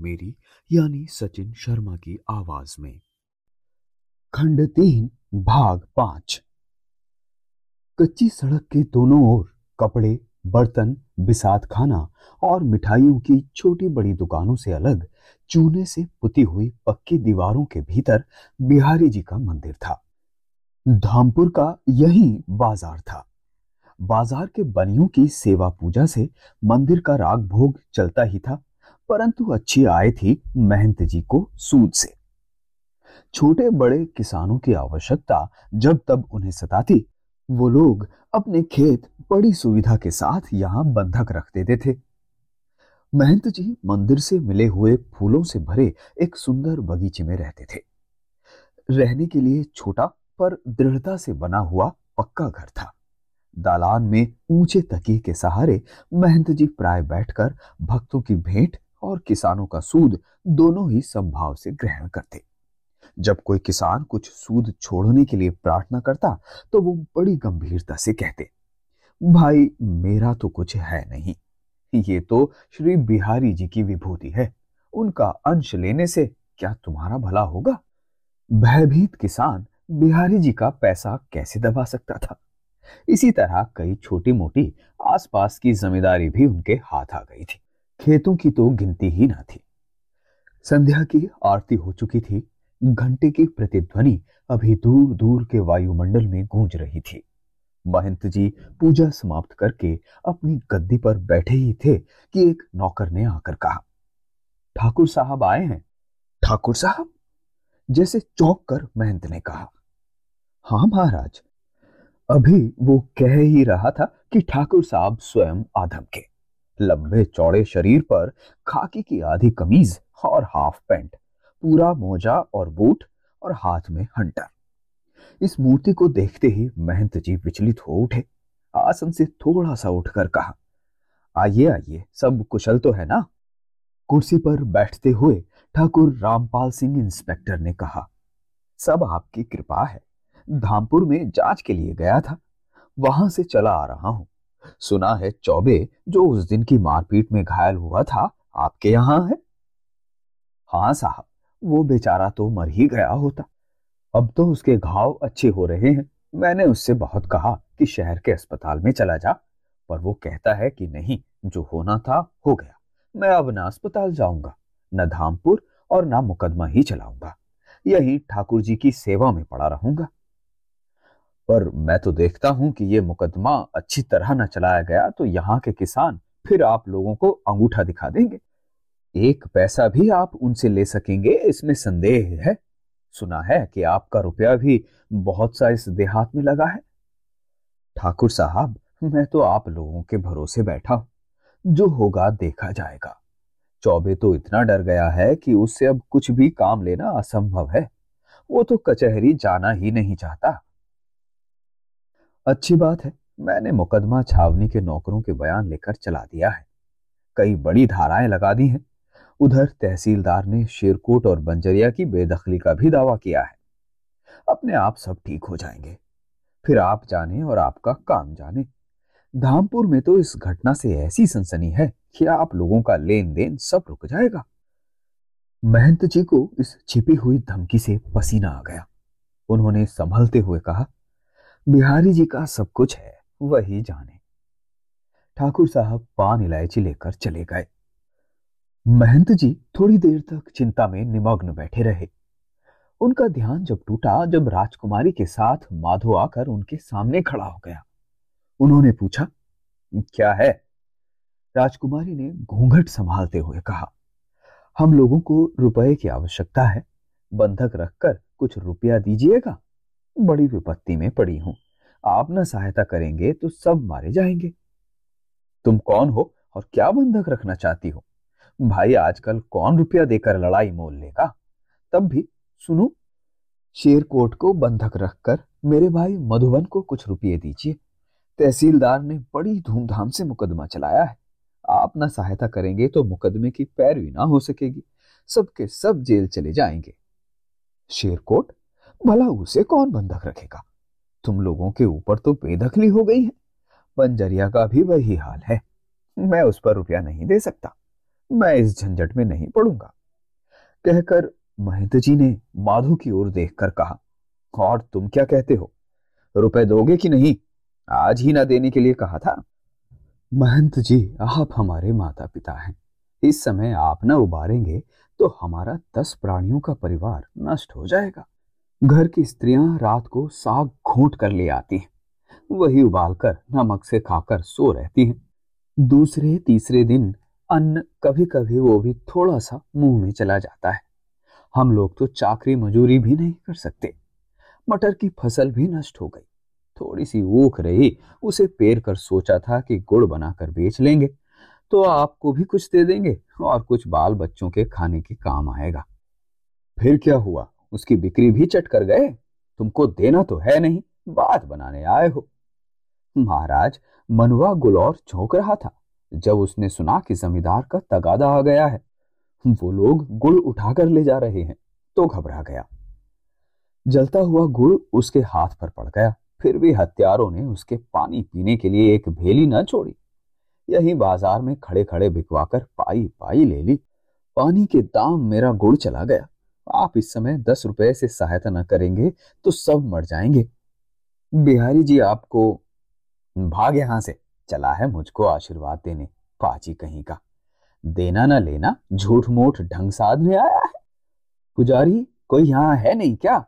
मेरी, यानी सचिन शर्मा की आवाज़ में। खंड तीन, भाग पाँच। कच्ची सड़क के दोनों ओर कपड़े, बर्तन, बिसात खाना और मिठाइयों की छोटी बड़ी दुकानों से अलग चूने से पुती हुई पक्की दीवारों के भीतर बिहारी जी का मंदिर था। धामपुर का यही बाज़ार था। बाज़ार के बनियों की सेवा पूजा से मंदिर का राग भोग चलता ही था। परंतु अच्छी आय थी महंत जी को सूद से। छोटे बड़े किसानों की आवश्यकता जब तब उन्हें सताती, वो लोग अपने खेत बड़ी सुविधा के साथ यहाँ बंधक रख देते थे। महंत जी मंदिर से मिले हुए फूलों से भरे एक सुंदर बगीचे में रहते थे। रहने के लिए छोटा पर दृढ़ता से बना हुआ पक्का घर था। दालान में ऊँचे तकिए के सहारे महंत जी प्राय बैठकर भक्तों की भेंट और किसानों का सूद दोनों ही संभाव से ग्रहण करते। जब कोई किसान कुछ सूद छोड़ने के लिए प्रार्थना करता तो वो बड़ी गंभीरता से कहते, भाई, मेरा तो कुछ है नहीं। ये तो श्री बिहारी जी की विभूति है। उनका अंश लेने से क्या तुम्हारा भला होगा? भयभीत किसान बिहारी जी का पैसा कैसे दबा सकता था? इसी तरह कई छोटी मोटी आसपास की जमींदारी भी उनके हाथ आ गई थी। खेतों की तो गिनती ही ना थी। संध्या की आरती हो चुकी थी। घंटे की प्रतिध्वनि अभी दूर दूर के वायुमंडल में गूंज रही थी। महंत जी पूजा समाप्त करके अपनी गद्दी पर बैठे ही थे कि एक नौकर ने आकर कहा, ठाकुर साहब आए हैं? ठाकुर साहब? जैसे चौंक कर महंत ने कहा, हाँ महाराज, अभी वो कह ही रहा था कि ठाकुर साहब स्वयं आधम के। लंबे चौड़े शरीर पर खाकी की आधी कमीज और हाफ़ पैंट, पूरा मोजा और बूट और हाथ में हंटर। इस मूर्ति को देखते ही महंत जी विचलित हो उठे। आसन से थोड़ा सा उठकर कहा, आइए आइए, सब कुशल तो है ना? कुर्सी पर बैठते हुए ठाकुर रामपाल सिंह इंस्पेक्टर ने कहा, सब आपकी कृपा है। धामपुर में जाँच के लिए गया था। वहाँ से चला आ रहा हूँ। सुना है चौबे, जो उस दिन की मारपीट में घायल हुआ था, आपके यहाँ है? हाँ साहब, वो बेचारा तो मर ही गया होता। अब तो उसके घाव अच्छे हो रहे हैं। मैंने उससे बहुत कहा कि शहर के अस्पताल में चला जा, पर वो कहता है कि नहीं, जो होना था, हो गया। मैं अब ना अस्पताल जाऊँगा, न धामपुर और ना मुकदमा ही चलाऊँगा। यही ठाकुर जी की सेवा में पड़ा रहूँगा। पर मैं तो देखता हूँ कि ये मुकदमा अच्छी तरह न चलाया गया तो यहाँ के किसान फिर आप लोगों को अंगूठा दिखा देंगे। एक पैसा भी आप उनसे ले सकेंगे, इसमें संदेह है। सुना है कि आपका रुपया भी बहुत सा इस देहात में लगा है। ठाकुर साहब, मैं तो आप लोगों के भरोसे बैठा हूँ। जो होगा देखा जाएगा। चौबे तो इतना डर गया है कि उससे अब कुछ भी काम लेना असंभव है। वो तो कचहरी जाना ही नहीं चाहता। अच्छी बात है, मैंने मुकदमा छावनी के नौकरों के बयान लेकर चला दिया है। कई बड़ी धाराएँ लगा दी हैं। उधर तहसीलदार ने शेरकोट और बंजरिया की बेदखली का भी दावा किया है। अपने आप सब ठीक हो जाएँगे। फिर आप जाने और आपका काम जाने। धामपुर में तो इस घटना से ऐसी सनसनी है कि आप लोगों का लेन देन सब रुक जाएगा। महंत जी को इस छिपी हुई धमकी से पसीना आ गया। उन्होंने संभलते हुए कहा बिहारी जी का सब कुछ है, वही जाने। ठाकुर साहब पान इलायची लेकर चले गए। महंत जी थोड़ी देर तक चिंता में निमग्न बैठे रहे। उनका ध्यान जब टूटा, जब राजकुमारी के साथ माधो आकर उनके सामने खड़ा हो गया। उन्होंने पूछा, क्या है? राजकुमारी ने घूंघट संभालते हुए कहा, हम लोगों को रुपए की आवश्यकता है। बंधक रखकर कुछ रुपया दीजिएगा? बड़ी विपत्ति में पड़ी हूँ। आप न सहायता करेंगे तो सब मारे जाएँगे। तुम कौन हो और क्या बंधक रखना चाहती हो? भाई, आजकल कौन रुपया देकर लड़ाई मोल लेगा? तब भी सुनो, शेरकोट को बंधक रखकर मेरे भाई मधुबन को कुछ रुपये दीजिए। तहसीलदार ने बड़ी धूमधाम से मुकदमा चलाया है। आप ना सहायता करेंगे तो मुकदमे की पैरवी ना हो सकेगी। सबके सब जेल चले जाएँगे। शेरकोट भला उसे कौन बंधक रखेगा? तुम लोगों के ऊपर तो बेदखली हो गई है। बंजरिया का भी वही हाल है। मैं उस पर रुपया नहीं दे सकता। मैं इस झंझट में नहीं पड़ूँगा। कहकर महंत जी ने माधु की ओर देखकर कहा, और तुम क्या कहते हो? रुपए दोगे कि नहीं? आज ही ना देने के लिए कहा था। महंत जी, आप हमारे माता पिता हैं। इस समय आप न उबारेंगे तो हमारा दस प्राणियों का परिवार नष्ट हो जाएगा। घर की स्त्रियाँ रात को साग घोट कर ले आती हैं। वही उबालकर नमक से खाकर सो रहती हैं। दूसरे, तीसरे दिन अन्न कभी कभी वो भी थोड़ा सा मुँह में चला जाता है। हम लोग तो चाकरी मजूरी भी नहीं कर सकते। मटर की फ़सल भी नष्ट हो गई। थोड़ी सी ऊख रही, उसे पेर कर सोचा था कि गुड़ बनाकर बेच लेंगे। तो आपको भी कुछ दे देंगे और कुछ बाल बच्चों के खाने के काम आएगा। फिर क्या हुआ? उसकी बिक्री भी चट कर गए। तुमको देना तो है नहीं, बात बनाने आए हो। महाराज, मनुआ गुलौर झोंक रहा था, जब उसने सुना कि जमींदार का तगादा आ गया है। वो लोग गुड़ उठाकर ले जा रहे हैं तो घबरा गया। जलता हुआ गुड़ उसके हाथ पर पड़ गया, फिर भी हत्यारों ने उसके पानी पीने के लिए एक भेली न छोड़ी। यही बाज़ार में खड़े खड़े बिकवाकर पाई पाई ले ली। पानी के दाम मेरा गुड़ चला गया। आप इस समय दस रुपए से सहायता न करेंगे तो सब मर जाएँगे। बिहारी जी आपको भाग यहाँ से। चला है मुझको आशीर्वाद देने, पाची कहीं का। देना ना लेना झूठ मूठ ढंग साधने आया है। पुजारी, कोई यहाँ है नहीं क्या?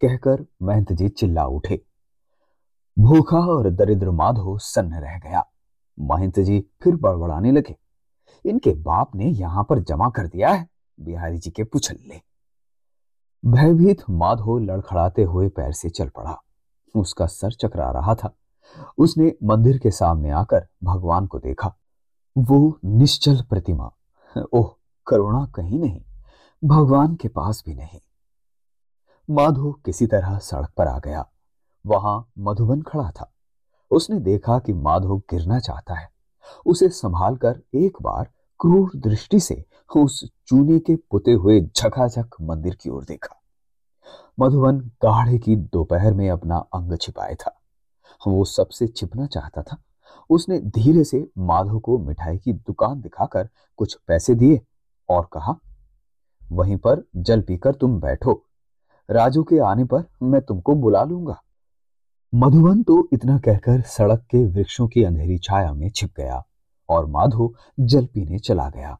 कहकर महंत जी चिल्ला उठे। भूखा और दरिद्र माधो सन्न रह गया। महंत जी फिर बड़बड़ाने लगे। इनके बाप ने यहाँ पर जमा कर दिया है, बिहारी जी के पुछल्ले। भयभीत माधो लड़खड़ाते हुए पैर से चल पड़ा। उसका सर चकरा रहा था। उसने मंदिर के सामने आकर भगवान को देखा। वो निश्चल प्रतिमा। ओह, करुणा कहीं नहीं। भगवान के पास भी नहीं। माधो किसी तरह सड़क पर आ गया। वहाँ मधुबन खड़ा था। उसने देखा कि माधो गिरना चाहता है। उसे संभाल कर एक बार क्रूर दृष्टि से उस चूने के पुते हुए झकाझक मंदिर की ओर देखा। मधुबन गाढ़े की दोपहर में अपना अंग छिपाए था। वो सबसे छिपना चाहता था। उसने धीरे से माधव को मिठाई की दुकान दिखाकर कुछ पैसे दिए और कहा, वहीं पर जल पीकर तुम बैठो। राजू के आने पर मैं तुमको बुला लूँगा। मधुबन तो इतना कहकर सड़क के वृक्षों की अंधेरी छाया में छिप गया और माधो जल पीने चला गया।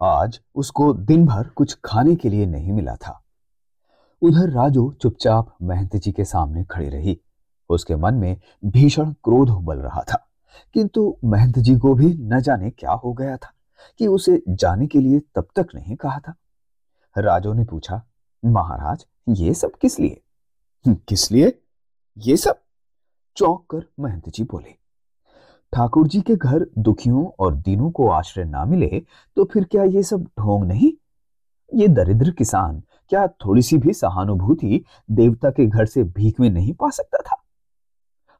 आज उसको दिन भर कुछ खाने के लिए नहीं मिला था। उधर राजू चुपचाप महंत जी के सामने खड़ी रही। उसके मन में भीषण क्रोध उबल रहा था, किंतु महंत जी को भी न जाने क्या हो गया था, कि उसे जाने के लिए तब तक नहीं कहा था। राजो ने पूछा, महाराज, ये सब किस लिए? किस लिए? ये सब? चौंक कर महंत जी बोले। ठाकुर जी के घर दुखियों और दीनों को आश्रय ना मिले तो फिर क्या ये सब ढोंग नहीं? ये दरिद्र किसान, क्या थोड़ी सी भी सहानुभूति देवता के घर से भीख में नहीं पा सकता था?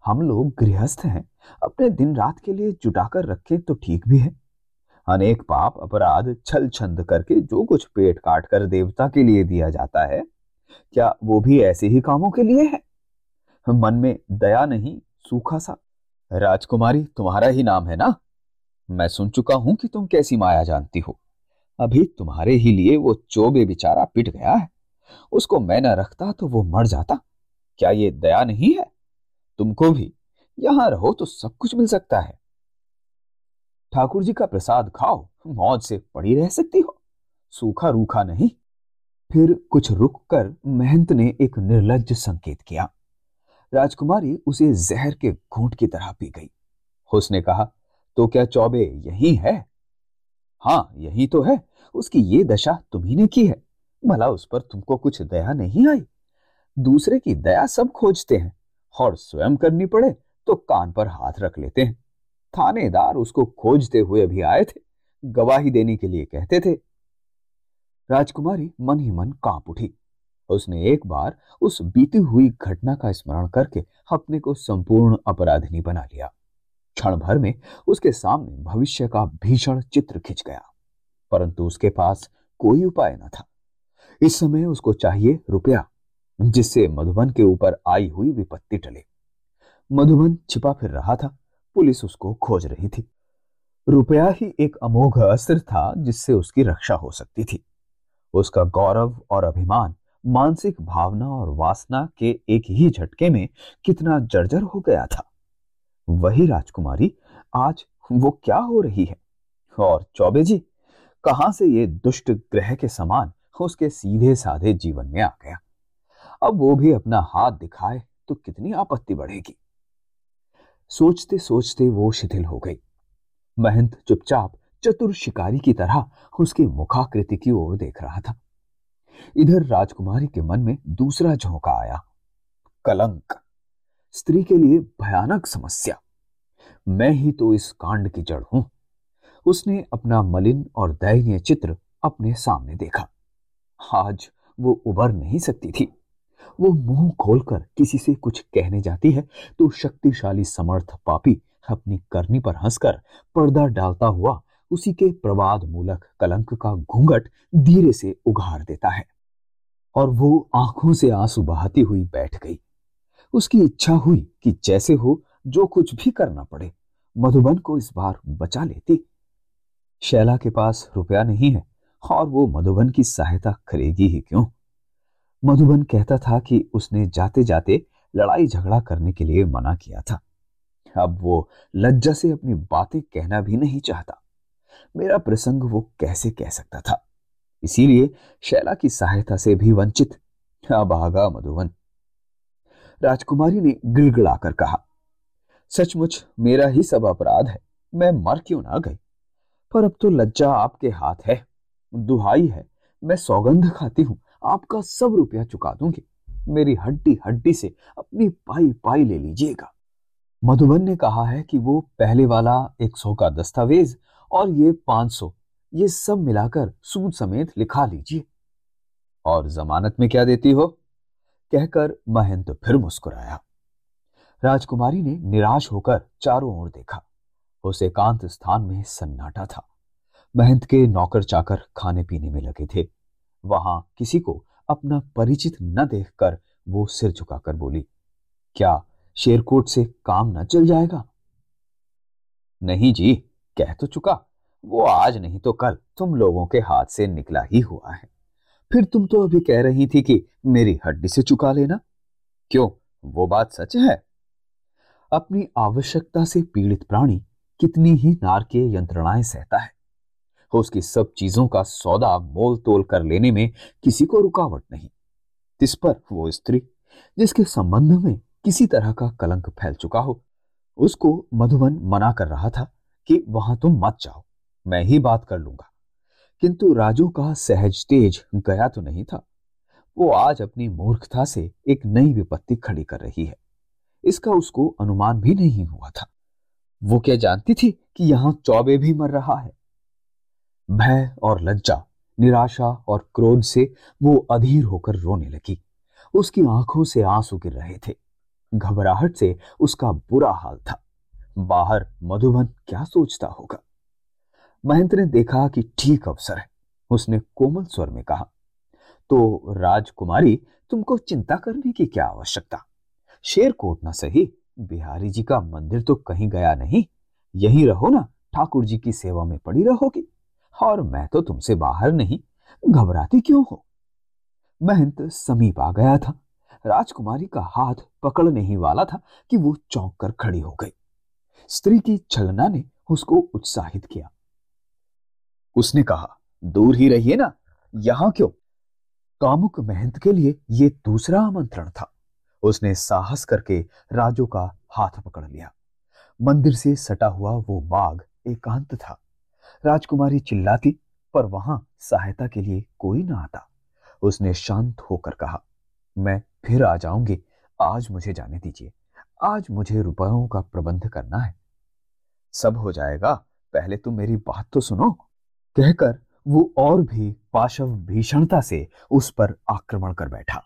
हम लोग गृहस्थ हैं, अपने दिन रात के लिए जुटाकर रखे तो ठीक भी है। अनेक पाप, अपराध छल छंद करके जो कुछ पेट काट कर देवता के लिए दिया जाता है, क्या वो भी ऐसे ही कामों के लिए है? मन में दया नहीं, सूखा सा राजकुमारी, तुम्हारा ही नाम है ना? मैं सुन चुका हूँ कि तुम कैसी माया जानती हो। अभी तुम्हारे ही लिए वो चोबे बेचारा पिट गया है। उसको मैं न रखता तो वो मर जाता। क्या ये दया नहीं है? तुमको भी। यहाँ रहो तो सब कुछ मिल सकता है। ठाकुर जी का प्रसाद खाओ, मौज से पड़ी रह सकती हो। सूखा रूखा नहीं। फिर कुछ रुक कर महंत ने एक निर्लज संकेत किया। राजकुमारी उसे जहर के घूंट की तरह पी गई। उसने कहा तो क्या चौबे यही है? हाँ यही तो है। उसकी ये दशा तुम्ही ने की है। भला उस पर तुमको कुछ दया नहीं आई? दूसरे की दया सब खोजते हैं। और स्वयं करनी पड़े तो कान पर हाथ रख लेते हैं। थानेदार उसको खोजते हुए भी आए थे। गवाही देने के लिए कहते थे। राजकुमारी मन ही मन काँप उठी। उसने एक बार उस बीती हुई घटना का स्मरण करके अपने को संपूर्ण अपराधिनी बना लिया। क्षण भर में उसके सामने भविष्य का भीषण चित्र खिंच गया, परंतु उसके पास कोई उपाय न था। इस समय उसको चाहिए रुपया, जिससे मधुबन के ऊपर आई हुई विपत्ति टले। मधुबन छिपा फिर रहा था, पुलिस उसको खोज रही थी। रुपया ही एक अमोघ अस्त्र था जिससे उसकी रक्षा हो सकती थी। उसका गौरव और अभिमान मानसिक भावना और वासना के एक ही झटके में कितना जर्जर हो गया था। वही राजकुमारी, आज वो क्या हो रही है? और चौबे जी, कहाँ से ये दुष्ट ग्रह के समान उसके सीधे साधे जीवन में आ गया? अब वो भी अपना हाथ दिखाए तो कितनी आपत्ति बढ़ेगी। सोचते सोचते वो शिथिल हो गई। महंत, चुपचाप, चतुर शिकारी की तरह उसकी मुखाकृति की ओर देख रहा था। इधर राजकुमारी के मन में दूसरा झोंका आया। कलंक। स्त्री के लिए भयानक समस्या। मैं ही तो इस कांड की जड़ हूँ। उसने अपना मलिन और दयनीय चित्र अपने सामने देखा। आज वो उबर नहीं सकती थी। वो मुँह खोलकर किसी से कुछ कहने जाती है तो शक्तिशाली समर्थ पापी अपनी करनी पर हंसकर पर्दा डालता हुआ उसी के प्रवाद मूलक कलंक का घूंघट धीरे से उघाड़ देता है और वो आँखों से आँसू बहाती हुई बैठ गई। उसकी इच्छा हुई कि जैसे हो, जो कुछ भी करना पड़े, मधुबन को इस बार बचा लेती। शैला के पास रुपया नहीं है और वो मधुबन की सहायता करेगी ही क्यों? मधुबन कहता था कि उसने जाते जाते लड़ाई झगड़ा करने के लिए मना किया था। अब वो लज्जा से अपनी बातें कहना भी नहीं चाहता। मेरा प्रसंग वो कैसे कह सकता था? इसीलिए शैला की सहायता से भी वंचित। अब आगा मधुबन। राजकुमारी ने गिड़गिड़ाकर कहा, सचमुच मेरा ही सब अपराध है। मैं मर क्यों ना गई? पर अब तो लज्जा आपके हाथ है। दुहाई है। मैं सौगंध खाती हूँ। आपका सब रुपया चुका दूँगी। मेरी हड्डी हड्डी से अपनी पाई पाई ले लीजिएगा। मधुबन ने कहा है कि वो पहले वाला एक सौ का दस्तावेज़ और ये पाँच सौ, ये सब मिलाकर सूद समेत लिखा लीजिए। और जमानत में क्या देती हो? कहकर महंत फिर मुस्कुराया। राजकुमारी ने निराश होकर चारों ओर देखा। उस एकांत स्थान में सन्नाटा था। महंत के नौकर चाकर खाने पीने में लगे थे। वहाँ किसी को अपना परिचित न देखकर वो सिर झुकाकर बोली, क्या शेरकोट से काम न चल जाएगा? नहीं जी। कह तो चुका, वो आज नहीं तो कल तुम लोगों के हाथ से निकला ही हुआ है। फिर तुम तो अभी कह रही थी कि मेरी हड्डी से चुका लेना। क्यों? वो बात सच है? अपनी आवश्यकता से पीड़ित प्राणी कितनी ही नारकीय यंत्रणाएँ सहता है। उसकी सब चीज़ों का सौदा मोल तोल कर लेने में किसी को रुकावट नहीं। इस पर वो स्त्री, जिसके संबंध में किसी तरह का कलंक फैल चुका हो, उसको मधुबन मना कर रहा था। कि वहाँ तुम मत जाओ, मैं ही बात कर लूँगा। किंतु राजू का सहज तेज गया तो नहीं था। वो आज अपनी मूर्खता से एक नई विपत्ति खड़ी कर रही है। इसका उसको अनुमान भी नहीं हुआ था। वो क्या जानती थी कि यहाँ चौबे भी मर रहा है? भय और लज्जा, निराशा और क्रोध से वो अधीर होकर रोने लगी। उसकी आँखों से आँसू गिर रहे थे। घबराहट से उसका बुरा हाल था। बाहर मधुबन क्या सोचता होगा? महंत ने देखा कि ठीक अवसर है, उसने कोमल स्वर में कहा। तो राजकुमारी, तुमको चिंता करने की क्या आवश्यकता? शेरकोट ना सही, बिहारी जी का मंदिर तो कहीं गया नहीं, यही रहो ना, ठाकुर जी की सेवा में पड़ी रहोगी। और मैं तो तुमसे बाहर नहीं, घबराती क्यों हो? महंत समीप आ गया था। राजकुमारी का हाथ पकड़ने ही वाला था कि वो चौंक कर खड़ी हो गई। स्त्री की छलना ने उसको उत्साहित किया। उसने कहा, दूर ही रहिए ना, यहाँ क्यों? कामुक महंत के लिए यह दूसरा आमंत्रण था। उसने साहस करके राजो का हाथ पकड़ लिया। मंदिर से सटा हुआ वो बाग एकांत था। राजकुमारी चिल्लाती, पर वहाँ सहायता के लिए कोई ना आता। उसने शांत होकर कहा, मैं फिर आ जाऊँगी। आज मुझे जाने दीजिए। आज मुझे रुपयों का प्रबंध करना है। सब हो जाएगा। पहले तुम मेरी बात तो सुनो। कहकर वो और भी पाशव भीषणता से उस पर आक्रमण कर बैठा।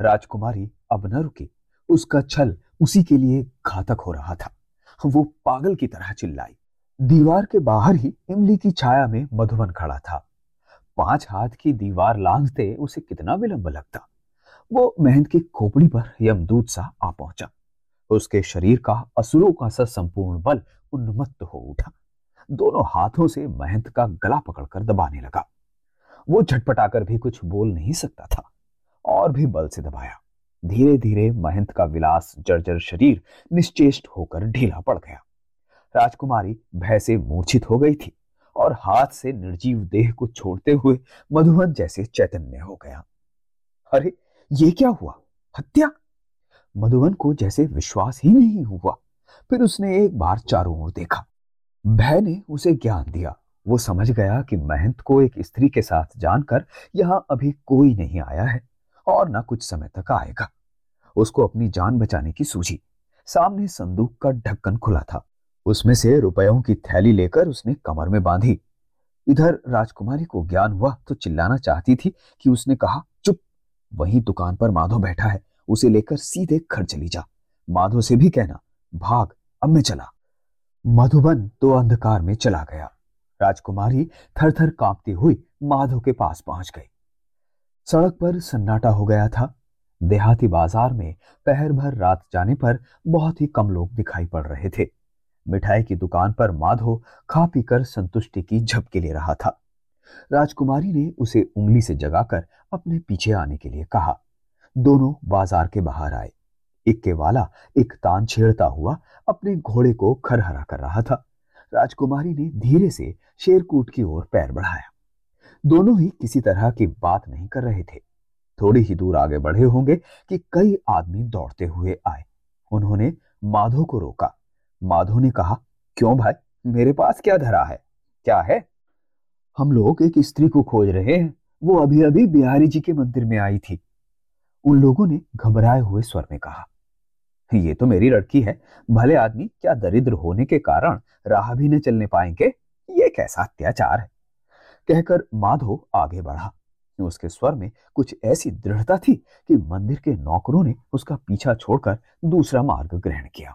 राजकुमारी अब न रुकी। उसका छल उसी के लिए घातक हो रहा था। वो पागल की तरह चिल्लाई। दीवार के बाहर ही इमली की छाया में मधुबन खड़ा था। पाँच हाथ की दीवार लांघते उसे कितना विलंब लगता। वो महंत की खोपड़ी पर यमदूत सा आ पहुँचा। उसके शरीर का, असुरों का सा संपूर्ण बल उन्मत्त हो उठा। दोनों हाथों से महंत का गला पकड़कर दबाने लगा। वो झटपटाकर भी कुछ बोल नहीं सकता था और भी बल से दबाया। धीरे धीरे महंत का विलास, जर्जर शरीर निश्चेष्ट होकर ढीला पड़ गया। राजकुमारी भय से मूर्छित हो गई थी और हाथ से निर्जीव देह को छोड़ते हुए मधुबन जैसे चैतन्य हो गया। अरे, ये क्या हुआ? हत्या? मधुबन को जैसे विश्वास ही नहीं हुआ। फिर उसने एक बार चारों ओर देखा। भय ने उसे ज्ञान दिया। वो समझ गया कि महंत को एक स्त्री के साथ जानकर यहाँ अभी कोई नहीं आया है और न कुछ समय तक आएगा। उसको अपनी जान बचाने की सूझी। सामने संदूक का ढक्कन खुला था। उसमें से रुपयों की थैली लेकर उसने कमर में बांधी। इधर राजकुमारी को ज्ञान हुआ तो चिल्लाना चाहती थी कि उसने कहा, चुप, वहीं दुकान पर माधो बैठा है। उसे लेकर सीधे घर चली जा। माधो से भी कहना, भाग, अब मैं चला। मधुबन तो अंधकार में चला गया। राजकुमारी थर थर कांपती हुई माधो के पास पहुँच गई। सड़क पर सन्नाटा हो गया था। देहाती बाज़ार में पहर भर रात जाने पर बहुत ही कम लोग दिखाई पड़ रहे थे। मिठाई की दुकान पर माधो खा पीकर संतुष्टि की झपके ले रहा था। राजकुमारी ने उसे उंगली से जगाकर अपने पीछे आने के लिए कहा दोनों बाज़ार के बाहर आए। इक्के वाला एक तान छेड़ता हुआ अपने घोड़े को खरहरा कर रहा था। राजकुमारी ने धीरे से शेरकूट की ओर पैर बढ़ाया। दोनों ही किसी तरह की बात नहीं कर रहे थे। थोड़ी ही दूर आगे बढ़े होंगे कि कई आदमी दौड़ते हुए आए। उन्होंने माधो को रोका। माधो ने कहा, क्यों भाई? मेरे पास क्या धरा है? क्या है? हम लोग एक स्त्री को खोज रहे हैं। वो अभी अभी बिहारी जी के मंदिर में आई थी। उन लोगों ने घबराए हुए स्वर में कहा, ये तो मेरी लड़की है, भले आदमी क्या दरिद्र होने के कारण राह भी न चलने पाएँगे, ये कैसा अत्याचार है? कहकर माधो आगे बढ़ा। उसके स्वर में कुछ ऐसी दृढ़ता थी कि मंदिर के नौकरों ने उसका पीछा छोड़कर दूसरा मार्ग ग्रहण किया।